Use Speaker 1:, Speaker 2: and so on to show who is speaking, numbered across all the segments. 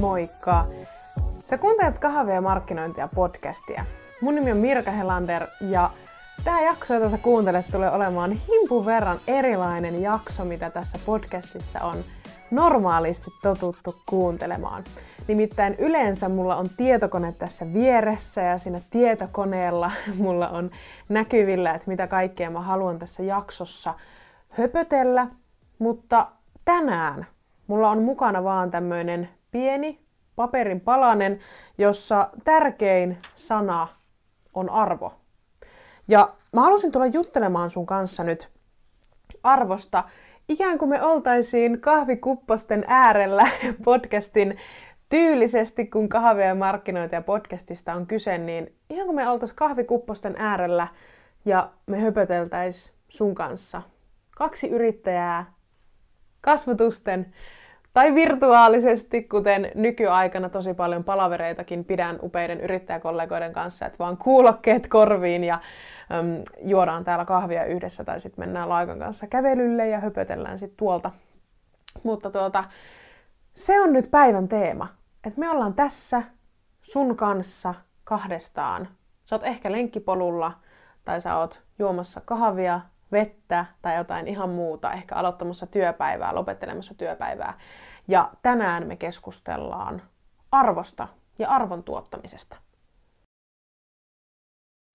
Speaker 1: Moikka! Sä kuuntelet kahvia markkinointia podcastia. Mun nimi on Mirka Helander ja tämä jakso, jota sä kuuntelet, tulee olemaan himpun verran erilainen jakso, mitä tässä podcastissa on normaalisti totuttu kuuntelemaan. Nimittäin yleensä mulla on tietokone tässä vieressä ja siinä tietokoneella mulla on näkyvillä, että mitä kaikkea mä haluan tässä jaksossa höpötellä, mutta tänään mulla on mukana vaan tämmöinen pieni paperin palanen, jossa tärkein sana on arvo. Ja mä halusin tulla juttelemaan sun kanssa nyt arvosta, ikään kuin me oltaisiin kahvikupposten äärellä podcastin tyylisesti, kun kahvia ja markkinoita ja podcastista on kyse, niin ihan kuin me oltaisiin kahvikupposten äärellä ja me höpöteltäis sun kanssa. Kaksi yrittäjää, kasvatusten tai virtuaalisesti, kuten nykyaikana tosi paljon palavereitakin pidän upeiden yrittäjäkollegoiden kanssa, että vaan kuulokkeet korviin ja äm, juodaan täällä kahvia yhdessä tai sitten mennään Laikan kanssa kävelylle ja höpötellään sitten tuolta. Mutta tuota, se on nyt päivän teema, että me ollaan tässä sun kanssa kahdestaan. Sä oot ehkä lenkkipolulla tai sä oot juomassa kahvia vettä tai jotain ihan muuta, ehkä aloittamassa työpäivää, lopettelemassa työpäivää. Ja tänään me keskustellaan arvosta ja arvon tuottamisesta.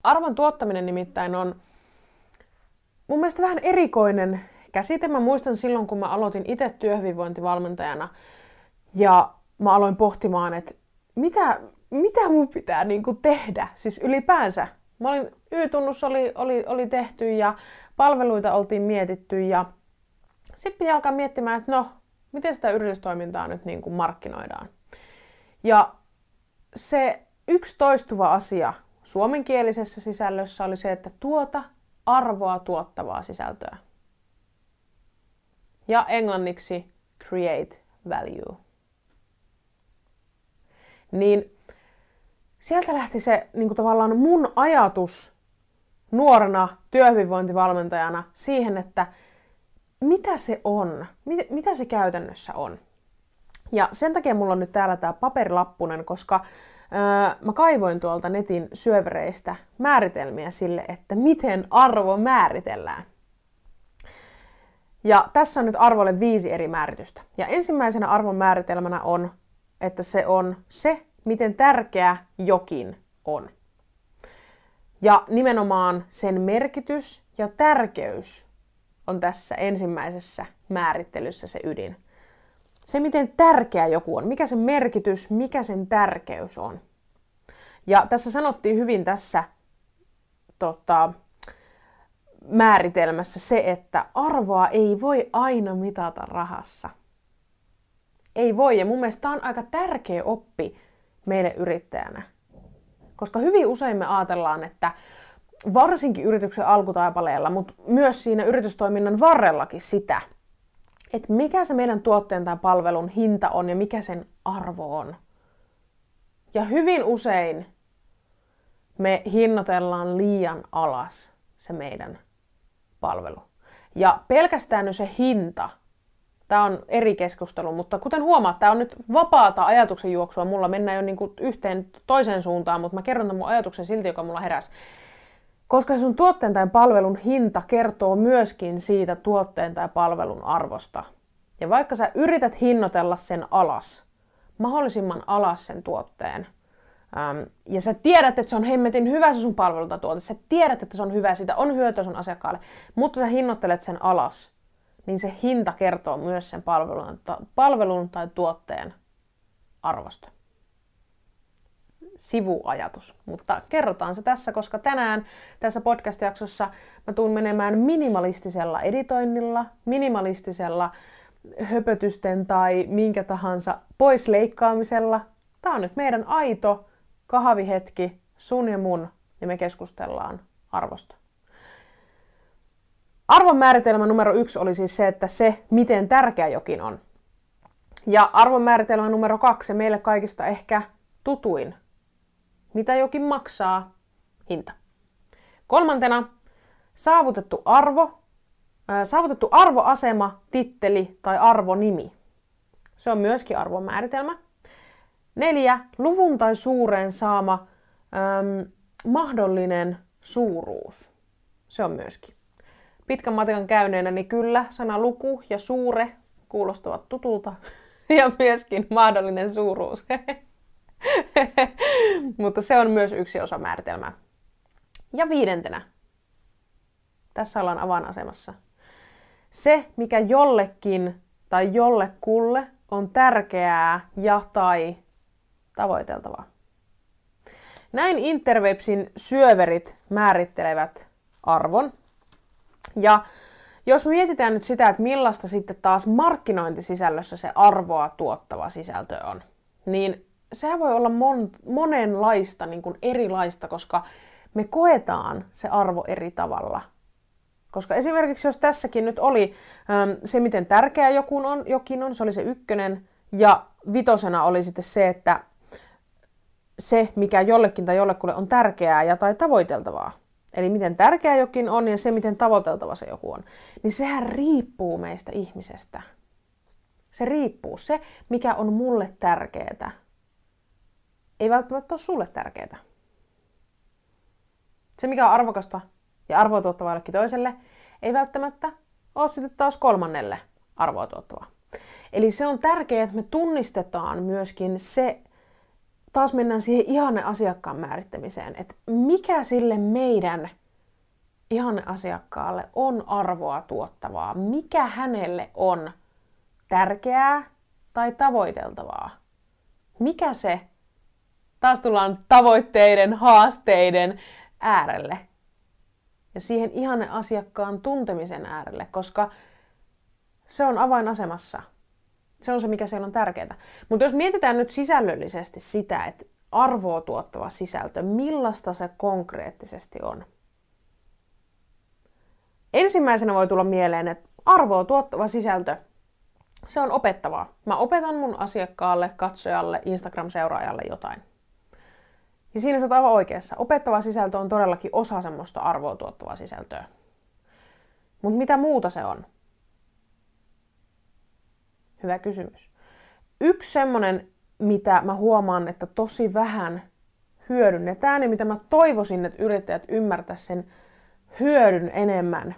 Speaker 1: Arvon tuottaminen nimittäin on mun mielestä vähän erikoinen käsite. Mä muistan silloin, kun mä aloitin itse työhyvinvointivalmentajana ja mä aloin pohtimaan, että mitä, mitä mun pitää niin kuin tehdä, siis ylipäänsä. Mä olin, Y-tunnus oli, oli, oli tehty ja palveluita oltiin mietitty ja sitten piti alkaa miettimään, että no, miten sitä yritystoimintaa nyt niin kuin markkinoidaan. Ja se yksi toistuva asia suomenkielisessä sisällössä oli se, että tuota arvoa tuottavaa sisältöä. Ja englanniksi create value. Niin sieltä lähti se niin kuin tavallaan mun ajatus nuorena työhyvinvointivalmentajana siihen, että mitä se on, mit, mitä se käytännössä on. Ja sen takia mulla on nyt täällä tämä paperilappunen, koska öö, mä kaivoin tuolta netin syövereistä määritelmiä sille, että miten arvo määritellään. Ja tässä on nyt arvolle viisi eri määritystä. Ja ensimmäisenä arvon määritelmänä on, että se on se, miten tärkeä jokin on. Ja nimenomaan sen merkitys ja tärkeys on tässä ensimmäisessä määrittelyssä se ydin. Se, miten tärkeä joku on, mikä sen merkitys, mikä sen tärkeys on. Ja tässä sanottiin hyvin tässä tota, määritelmässä se, että arvoa ei voi aina mitata rahassa. Ei voi, ja mun mielestä tämä on aika tärkeä oppi meille yrittäjänä. Koska hyvin usein me ajatellaan, että varsinkin yrityksen alkutaipaleella, mutta myös siinä yritystoiminnan varrellakin sitä, että mikä se meidän tuotteen tai palvelun hinta on ja mikä sen arvo on. Ja hyvin usein me hinnoitellaan liian alas se meidän palvelu. Ja pelkästään se hinta – Tämä on eri keskustelu, mutta kuten huomaat, tämä on nyt vapaata ajatuksen juoksua. Mulla mennään jo niin kuin yhteen toiseen suuntaan, mutta mä kerron tämän mun ajatuksen silti, joka mulla heräsi. Koska sun tuotteen tai palvelun hinta kertoo myöskin siitä tuotteen tai palvelun arvosta. Ja vaikka sä yrität hinnoitella sen alas, mahdollisimman alas sen tuotteen, ja sä tiedät, että se on hemmetin hyvä se sun palvelu tuote, sä tiedät, että se on hyvä, siitä on hyötyä sun asiakkaalle, mutta sä hinnoittelet sen alas, niin se hinta kertoo myös sen palvelun, palvelun tai tuotteen arvosta. Sivuajatus, mutta kerrotaan se tässä, koska tänään tässä podcast-jaksossa mä tuun menemään minimalistisella editoinnilla, minimalistisella höpötysten tai minkä tahansa poisleikkaamisella. Tämä on nyt meidän aito kahvihetki, sun ja mun, ja me keskustellaan arvosta. Arvon määritelmä numero yksi oli siis se, että se, miten tärkeä jokin on. Ja arvon määritelmä numero kaksi, meille kaikista ehkä tutuin. Mitä jokin maksaa? Hinta. Kolmantena, saavutettu arvo, saavutettu arvoasema, titteli tai arvonimi. Se on myöskin arvon määritelmä. Neljä, luvun tai suureen saama äm, mahdollinen suuruus. Se on myöskin. Pitkän matikan käyneenä, niin kyllä, sana luku ja suure kuulostavat tutulta. Ja myöskin mahdollinen suuruus. Mutta se on myös yksi osa määritelmää. Ja viidentenä. Tässä ollaan avainasemassa. Se, mikä jollekin tai jollekulle on tärkeää ja tai tavoiteltavaa. Näin Interwebsin syöverit määrittelevät arvon. Ja jos me mietitään nyt sitä, että millaista sitten taas markkinointisisällössä se arvoa tuottava sisältö on, niin sehän voi olla mon, monenlaista, niin kuin erilaista, koska me koetaan se arvo eri tavalla. Koska esimerkiksi jos tässäkin nyt oli äm, se, miten tärkeä joku on, jokin on, se oli se ykkönen, ja vitosena oli sitten se, että se, mikä jollekin tai jollekulle on tärkeää ja tai tavoiteltavaa. Eli miten tärkeä jokin on ja se, miten tavoiteltava se joku on. Niin sehän riippuu meistä ihmisestä. Se riippuu. Se, mikä on mulle tärkeää, ei välttämättä ole sulle tärkeää. Se, mikä on arvokasta ja arvoa tuottavaa jollekin toiselle, ei välttämättä ole sitten taas kolmannelle arvoa tuottavaa. Eli se on tärkeää, että me tunnistetaan myöskin se, taas mennään siihen ihanne asiakkaan määrittämiseen, että mikä sille meidän ihanne asiakkaalle on arvoa tuottavaa, mikä hänelle on tärkeää tai tavoiteltavaa. Mikä se, taas tullaan tavoitteiden, haasteiden äärelle ja siihen ihanne asiakkaan tuntemisen äärelle, koska se on avainasemassa. Se on se, mikä siellä on tärkeää. Mutta jos mietitään nyt sisällöllisesti sitä, että arvoa tuottava sisältö, millaista se konkreettisesti on. Ensimmäisenä voi tulla mieleen, että arvoa tuottava sisältö, se on opettavaa. Mä opetan mun asiakkaalle, katsojalle, Instagram-seuraajalle jotain. Ja siinä sä oot aivan oikeassa. Opettava sisältö on todellakin osa semmoista arvoa tuottavaa sisältöä. Mutta mitä muuta se on? Hyvä kysymys. Yksi semmoinen, mitä mä huomaan, että tosi vähän hyödynnetään ja mitä mä toivoisin, että yrittäjät ymmärtäisivät sen hyödyn enemmän,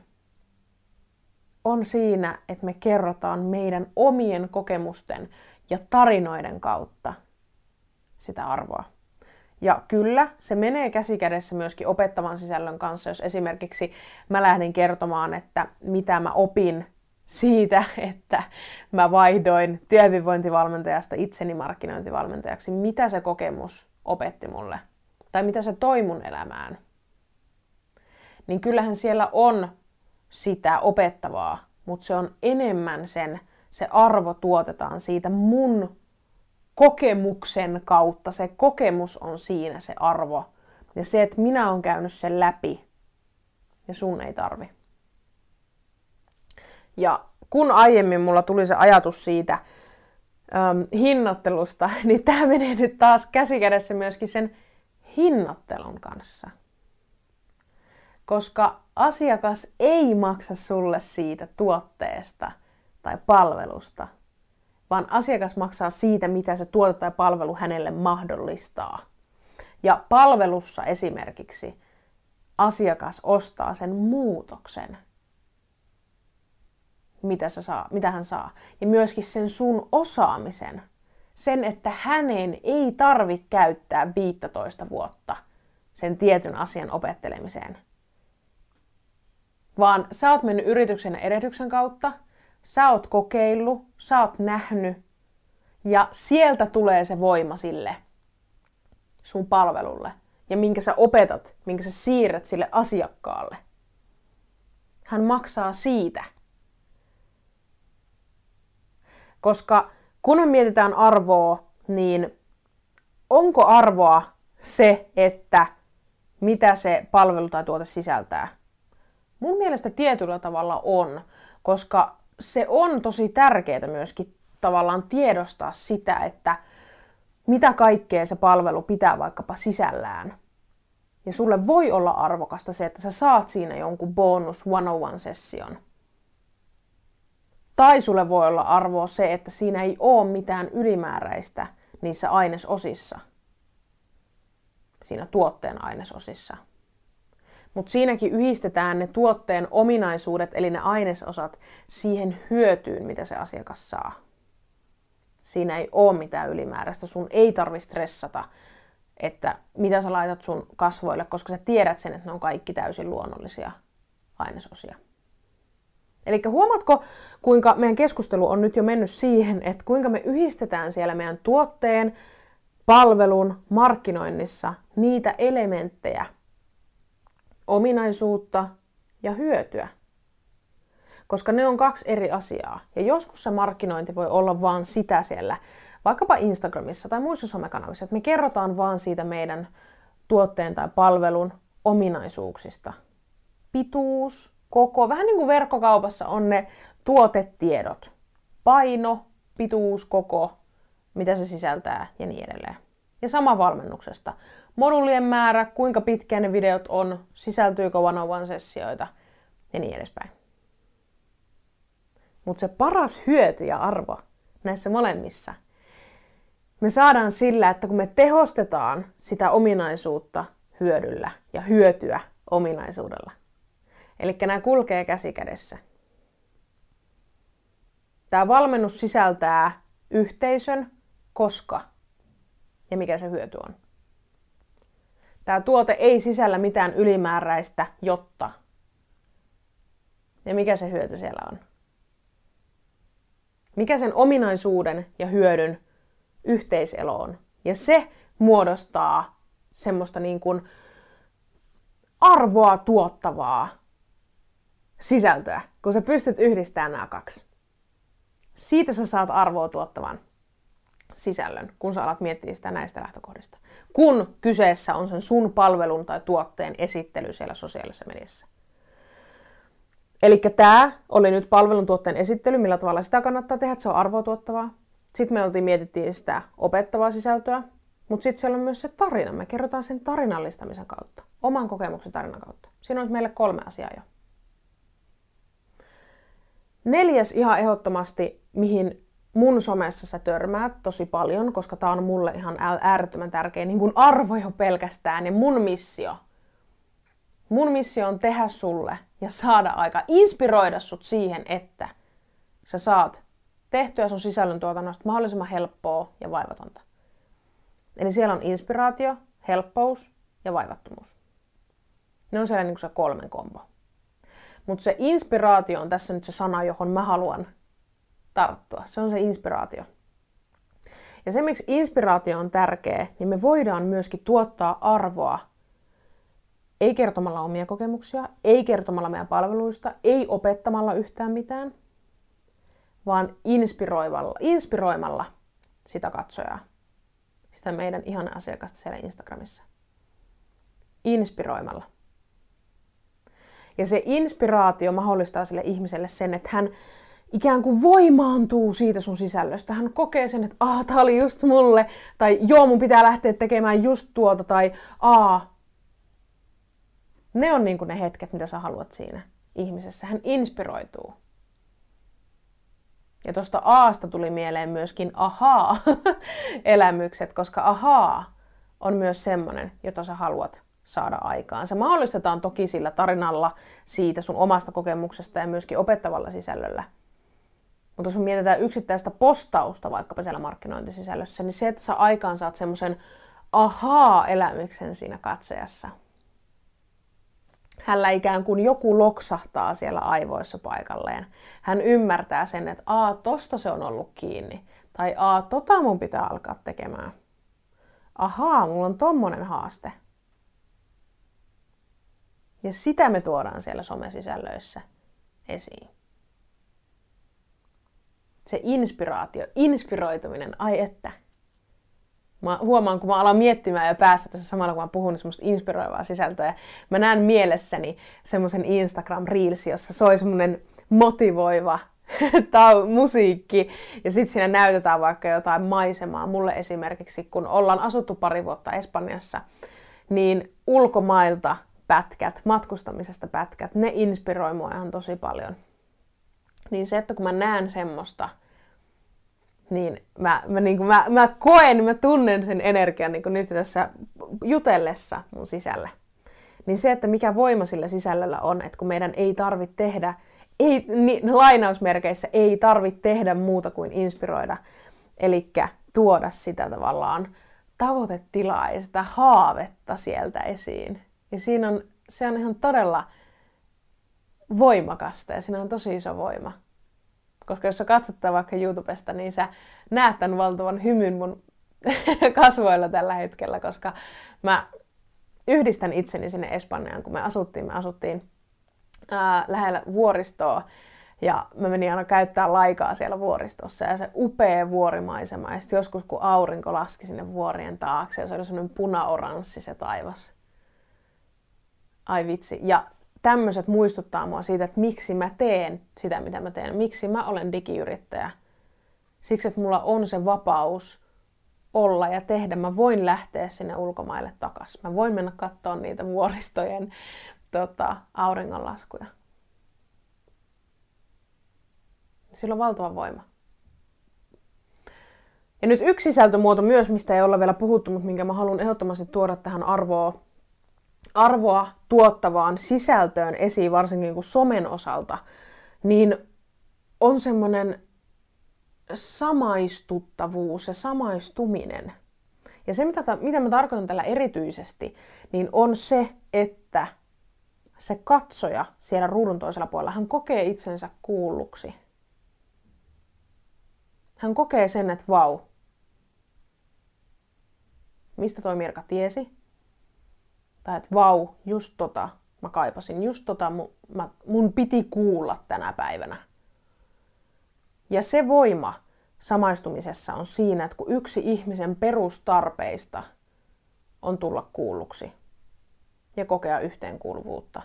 Speaker 1: on siinä, että me kerrotaan meidän omien kokemusten ja tarinoiden kautta sitä arvoa. Ja kyllä, se menee käsikädessä myöskin opettavan sisällön kanssa, jos esimerkiksi mä lähden kertomaan, että mitä mä opin siitä, että mä vaihdoin työhyvinvointivalmentajasta itseni markkinointivalmentajaksi. Mitä se kokemus opetti mulle? Tai mitä se toi mun elämään? Niin kyllähän siellä on sitä opettavaa, mutta se on enemmän sen, se arvo tuotetaan siitä mun kokemuksen kautta. Se kokemus on siinä se arvo. Ja se, että minä olen käynyt sen läpi ja sun ei tarvi. Ja kun aiemmin mulla tuli se ajatus siitä äm, hinnoittelusta, niin tämä menee nyt taas käsikädessä myöskin sen hinnoittelun kanssa. Koska asiakas ei maksa sulle siitä tuotteesta tai palvelusta, vaan asiakas maksaa siitä, mitä se tuote tai palvelu hänelle mahdollistaa. Ja palvelussa esimerkiksi asiakas ostaa sen muutoksen, mitä, sä saa, mitä hän saa. Ja myöskin sen sun osaamisen. Sen, että hänen ei tarvi käyttää 15 vuotta sen tietyn asian opettelemiseen. Vaan sä oot mennyt yrityksen erehdyksen kautta, sä oot kokeillut, sä oot nähnyt, ja sieltä tulee se voima sille sun palvelulle. Ja minkä sä opetat, minkä sä siirrät sille asiakkaalle. Hän maksaa siitä. Koska kun me mietitään arvoa, niin onko arvoa se, että mitä se palvelu tai tuote sisältää? Mun mielestä tietyllä tavalla on, koska se on tosi tärkeää myöskin tavallaan tiedostaa sitä, että mitä kaikkea se palvelu pitää vaikkapa sisällään. Ja sulle voi olla arvokasta se, että sä saat siinä jonkun bonus 101-session – tai sulle voi olla arvoa se, että siinä ei ole mitään ylimääräistä niissä ainesosissa, siinä tuotteen ainesosissa. Mutta siinäkin yhdistetään ne tuotteen ominaisuudet, eli ne ainesosat, siihen hyötyyn, mitä se asiakas saa. Siinä ei ole mitään ylimääräistä. Sun ei tarvi stressata, että mitä sä laitat sun kasvoille, koska sä tiedät sen, että ne on kaikki täysin luonnollisia ainesosia. Eli huomaatko, kuinka meidän keskustelu on nyt jo mennyt siihen, että kuinka me yhdistetään siellä meidän tuotteen, palvelun, markkinoinnissa niitä elementtejä, ominaisuutta ja hyötyä. Koska ne on kaksi eri asiaa. Ja joskus se markkinointi voi olla vaan sitä siellä, vaikkapa Instagramissa tai muissa somekanavissa, että me kerrotaan vaan siitä meidän tuotteen tai palvelun ominaisuuksista. Pituus, koko, vähän niin kuin verkkokaupassa on ne tuotetiedot. Paino, pituus, koko, mitä se sisältää ja niin edelleen. Ja sama valmennuksesta. Modulien määrä, kuinka pitkään ne videot on, sisältyykö one-on-one-sessioita ja niin edespäin. Mutta se paras hyöty ja arvo näissä molemmissa me saadaan sillä, että kun me tehostetaan sitä ominaisuutta hyödyllä ja hyötyä ominaisuudella. Eli nämä kulkee käsi kädessä. Tämä valmennus sisältää yhteisön, koska ja mikä se hyöty on. Tämä tuote ei sisällä mitään ylimääräistä, jotta. Ja mikä se hyöty siellä on? Mikä sen ominaisuuden ja hyödyn yhteiselo on? Ja se muodostaa semmoista niin kuin arvoa tuottavaa sisältöä, kun sä pystyt yhdistämään nämä kaksi. Siitä sä saat arvoa tuottavan sisällön, kun sä alat miettiä sitä näistä lähtökohdista. Kun kyseessä on sen sun palvelun tai tuotteen esittely siellä sosiaalisessa mediassa. Eli tämä oli nyt palvelun tuotteen esittely, millä tavalla sitä kannattaa tehdä, että se on arvoa tuottavaa. Sitten me oltiin mietittiin sitä opettavaa sisältöä, mutta sitten siellä on myös se tarina. Me kerrotaan sen tarinallistamisen kautta, oman kokemuksen tarinan kautta. Siinä on meille kolme asiaa jo. Neljäs ihan ehdottomasti, mihin mun somessa sä törmäät tosi paljon, koska tää on mulle ihan äärettömän tärkeä niin kuin arvo jo pelkästään ja mun missio. Mun missio on tehdä sulle ja saada aika, inspiroida sut siihen, että sä saat tehtyä sun sisällöntuotannosta mahdollisimman helppoa ja vaivatonta. Eli siellä on inspiraatio, helppous ja vaivattomuus. Ne on siellä niin kuin se kolmen kombo. Mutta se inspiraatio on tässä nyt se sana, johon mä haluan tarttua. Se on se inspiraatio. Ja se, miksi inspiraatio on tärkeä, niin me voidaan myöskin tuottaa arvoa ei kertomalla omia kokemuksia, ei kertomalla meidän palveluista, ei opettamalla yhtään mitään, vaan inspiroimalla, inspiroimalla sitä katsojaa, sitä meidän ihan asiakasta siellä Instagramissa. Inspiroimalla. Ja se inspiraatio mahdollistaa sille ihmiselle sen, että hän ikään kuin voimaantuu siitä sun sisällöstä. Hän kokee sen, että ah, tää oli just mulle, tai joo, mun pitää lähteä tekemään just tuota, tai aa. Ne on niin kuin ne hetket, mitä sä haluat siinä ihmisessä. Hän inspiroituu. Ja tuosta aasta tuli mieleen myöskin ahaa-elämykset, koska ahaa on myös semmonen, jota sä haluat saada aikaan. Se mahdollistetaan toki sillä tarinalla siitä sun omasta kokemuksesta ja myöskin opettavalla sisällöllä. Mutta jos mietitään yksittäistä postausta vaikkapa siellä markkinointisisällössä, niin se, että sä aikaan saat semmoisen ahaa-elämyksen siinä katsojassa. Hänellä ikään kuin joku loksahtaa siellä aivoissa paikalleen. Hän ymmärtää sen, että a, tosta se on ollut kiinni. Tai a, tota mun pitää alkaa tekemään. Ahaa, mulla on tommonen haaste. Ja sitä me tuodaan siellä somesisällöissä esiin. Se inspiraatio, inspiroituminen, ai että. Mä huomaan, kun mä alan miettimään ja päässä tässä samalla, kun mä puhun semmoista inspiroivaa sisältöä. Mä näen mielessäni semmoisen Instagram Reels, jossa soi semmoinen motivoiva tau, musiikki, ja sitten siinä näytetään vaikka jotain maisemaa. Mulle esimerkiksi, kun ollaan asuttu pari vuotta Espanjassa, niin ulkomailta pätkät, matkustamisesta pätkät, ne inspiroi mua ihan tosi paljon. Niin se, että kun mä näen semmoista niin mä, mä, niin kuin, mä, mä koen, mä tunnen sen energian niin kuin nyt tässä jutellessa mun sisällä. Niin se, että mikä voima sillä sisällöllä on, että kun meidän ei tarvitse tehdä, ei, ni, lainausmerkeissä ei tarvitse tehdä muuta kuin inspiroida, eli tuoda sitä tavallaan tavoitetilaa ja sitä haavetta sieltä esiin. Ja siinä on, se on ihan todella voimakasta ja siinä on tosi iso voima. Koska jos sä katsot vaikka YouTubesta, niin sä näet tämän valtavan hymyn mun kasvoilla tällä hetkellä, koska mä yhdistän itseni sinne Espanjaan, kun me asuttiin. Me asuttiin ää, lähellä vuoristoa ja mä menin aina käyttää laikaa siellä vuoristossa ja se upea vuorimaisema. Ja sitten joskus kun aurinko laski sinne vuorien taakse ja se oli semmoinen punaoranssi se taivas. Ai vitsi. Ja tämmöiset muistuttaa mua siitä, että miksi mä teen sitä, mitä mä teen. Miksi mä olen digiyrittäjä. Siksi, että mulla on se vapaus olla ja tehdä. Mä voin lähteä sinne ulkomaille takas. Mä voin mennä katsoa niitä vuoristojen tota, auringonlaskuja. Sillä on valtava voima. Ja nyt yksi sisältömuoto myös, mistä ei olla vielä puhuttu, mutta minkä mä haluan ehdottomasti tuoda tähän arvoa, arvoa tuottavaan sisältöön esiin, varsinkin niin kuin somen osalta, niin on semmoinen samaistuttavuus ja samaistuminen. Ja se, mitä, mitä mä tarkoitan tällä erityisesti, niin on se, että se katsoja siellä ruudun toisella puolella, hän kokee itsensä kuulluksi. Hän kokee sen, että vau, mistä toi Mirka tiesi? Tai että vau, just tota mä kaipasin, just tota mun, mä, mun piti kuulla tänä päivänä. Ja se voima samaistumisessa on siinä, että kun yksi ihmisen perustarpeista on tulla kuulluksi ja kokea yhteenkuuluvuutta,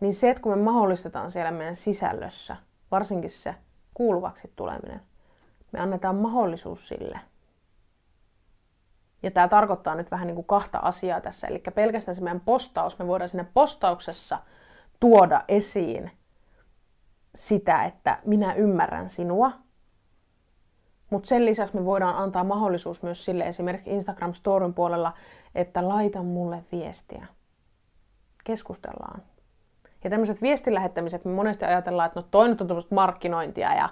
Speaker 1: niin se, että kun me mahdollistetaan siellä meidän sisällössä, varsinkin se kuuluvaksi tuleminen, me annetaan mahdollisuus sille. Ja tämä tarkoittaa nyt vähän niin kuin kahta asiaa tässä. Eli pelkästään se meidän postaus, me voidaan sinne postauksessa tuoda esiin sitä, että minä ymmärrän sinua. Mutta sen lisäksi me voidaan antaa mahdollisuus myös sille esimerkiksi Instagram Storyn puolella, että laita mulle viestiä. Keskustellaan. Ja tämmöiset viestin lähettämiset, me monesti ajatellaan, että no toi nyt on markkinointia ja,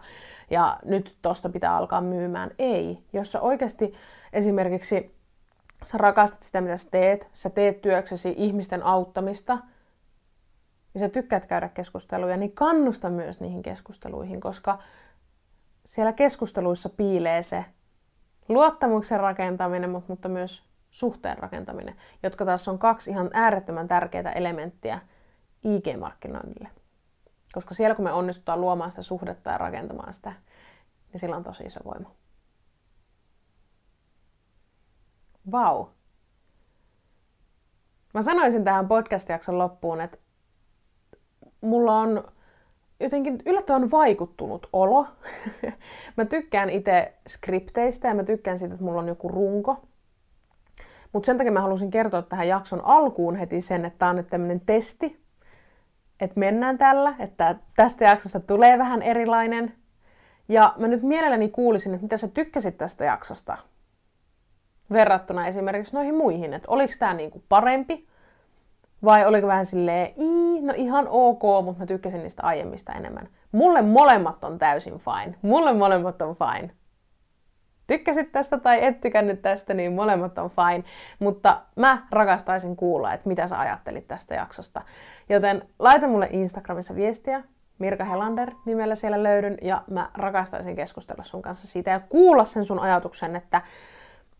Speaker 1: ja nyt tosta pitää alkaa myymään. Ei. Jos sä oikeasti esimerkiksi sä rakastat sitä, mitä sä teet, sä teet työksesi ihmisten auttamista, ja sä tykkäät käydä keskusteluja, niin kannusta myös niihin keskusteluihin, koska siellä keskusteluissa piilee se luottamuksen rakentaminen, mutta myös suhteen rakentaminen, jotka taas on kaksi ihan äärettömän tärkeää elementtiä IG-markkinoinnille. Koska siellä kun me onnistutaan luomaan sitä suhdetta ja rakentamaan sitä, niin sillä on tosi iso voima. Vau. Mä sanoisin tähän podcast-jakson loppuun, että mulla on jotenkin yllättävän vaikuttunut olo. mä tykkään itse skripteistä ja mä tykkään siitä, että mulla on joku runko. Mutta sen takia mä halusin kertoa tähän jakson alkuun heti sen, että tämä on nyt tämmöinen testi, että mennään tällä, että tästä jaksosta tulee vähän erilainen. Ja mä nyt mielelläni kuulisin, että mitä sä tykkäsit tästä jaksosta verrattuna esimerkiksi noihin muihin, että oliko tämä niinku parempi vai oliko vähän silleen, Ii, no ihan ok, mutta mä tykkäsin niistä aiemmista enemmän. Mulle molemmat on täysin fine. Mulle molemmat on fine. Tykkäsit tästä tai et tykännyt tästä, niin molemmat on fine. Mutta mä rakastaisin kuulla, että mitä sä ajattelit tästä jaksosta. Joten laita mulle Instagramissa viestiä. Mirka Helander nimellä siellä löydyn ja mä rakastaisin keskustella sun kanssa siitä ja kuulla sen sun ajatuksen, että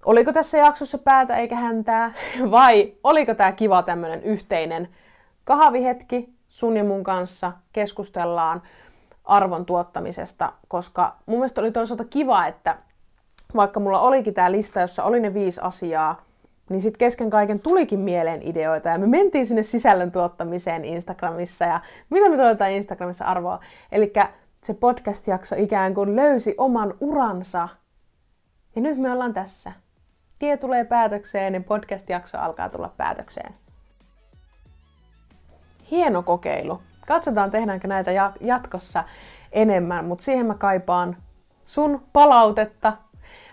Speaker 1: oliko tässä jaksossa päätä eikä häntää, vai oliko tämä kiva tämmöinen yhteinen kahvihetki sun ja mun kanssa, keskustellaan arvon tuottamisesta, koska mun mielestä oli toisaalta kiva, että vaikka mulla olikin tämä lista, jossa oli ne viisi asiaa, niin sitten kesken kaiken tulikin mieleen ideoita ja me mentiin sinne sisällön tuottamiseen Instagramissa ja mitä me tuotetaan Instagramissa arvoa. Eli se podcast-jakso ikään kuin löysi oman uransa ja nyt me ollaan tässä tie tulee päätökseen ja podcast-jakso alkaa tulla päätökseen. Hieno kokeilu. Katsotaan, tehdäänkö näitä jatkossa enemmän, mutta siihen mä kaipaan sun palautetta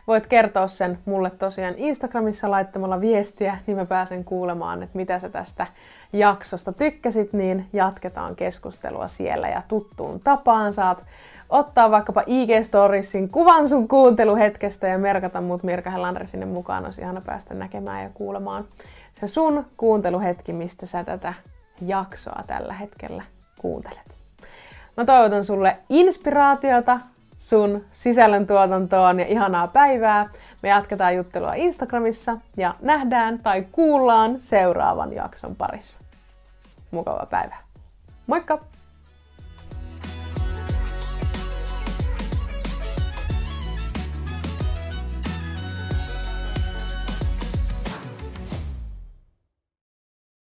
Speaker 1: voit kertoa sen mulle tosiaan Instagramissa laittamalla viestiä, niin mä pääsen kuulemaan, että mitä sä tästä jaksosta tykkäsit, niin jatketaan keskustelua siellä ja tuttuun tapaan saat ottaa vaikkapa IG-storiesin kuvan sun kuunteluhetkestä ja merkata mut Mirka Helander sinne mukaan. Olisi ihana päästä näkemään ja kuulemaan se sun kuunteluhetki, mistä sä tätä jaksoa tällä hetkellä kuuntelet. Mä toivotan sulle inspiraatiota sun sisällöntuotantoon ja ihanaa päivää. Me jatketaan juttelua Instagramissa ja nähdään tai kuullaan seuraavan jakson parissa. Mukavaa päivää. Moikka!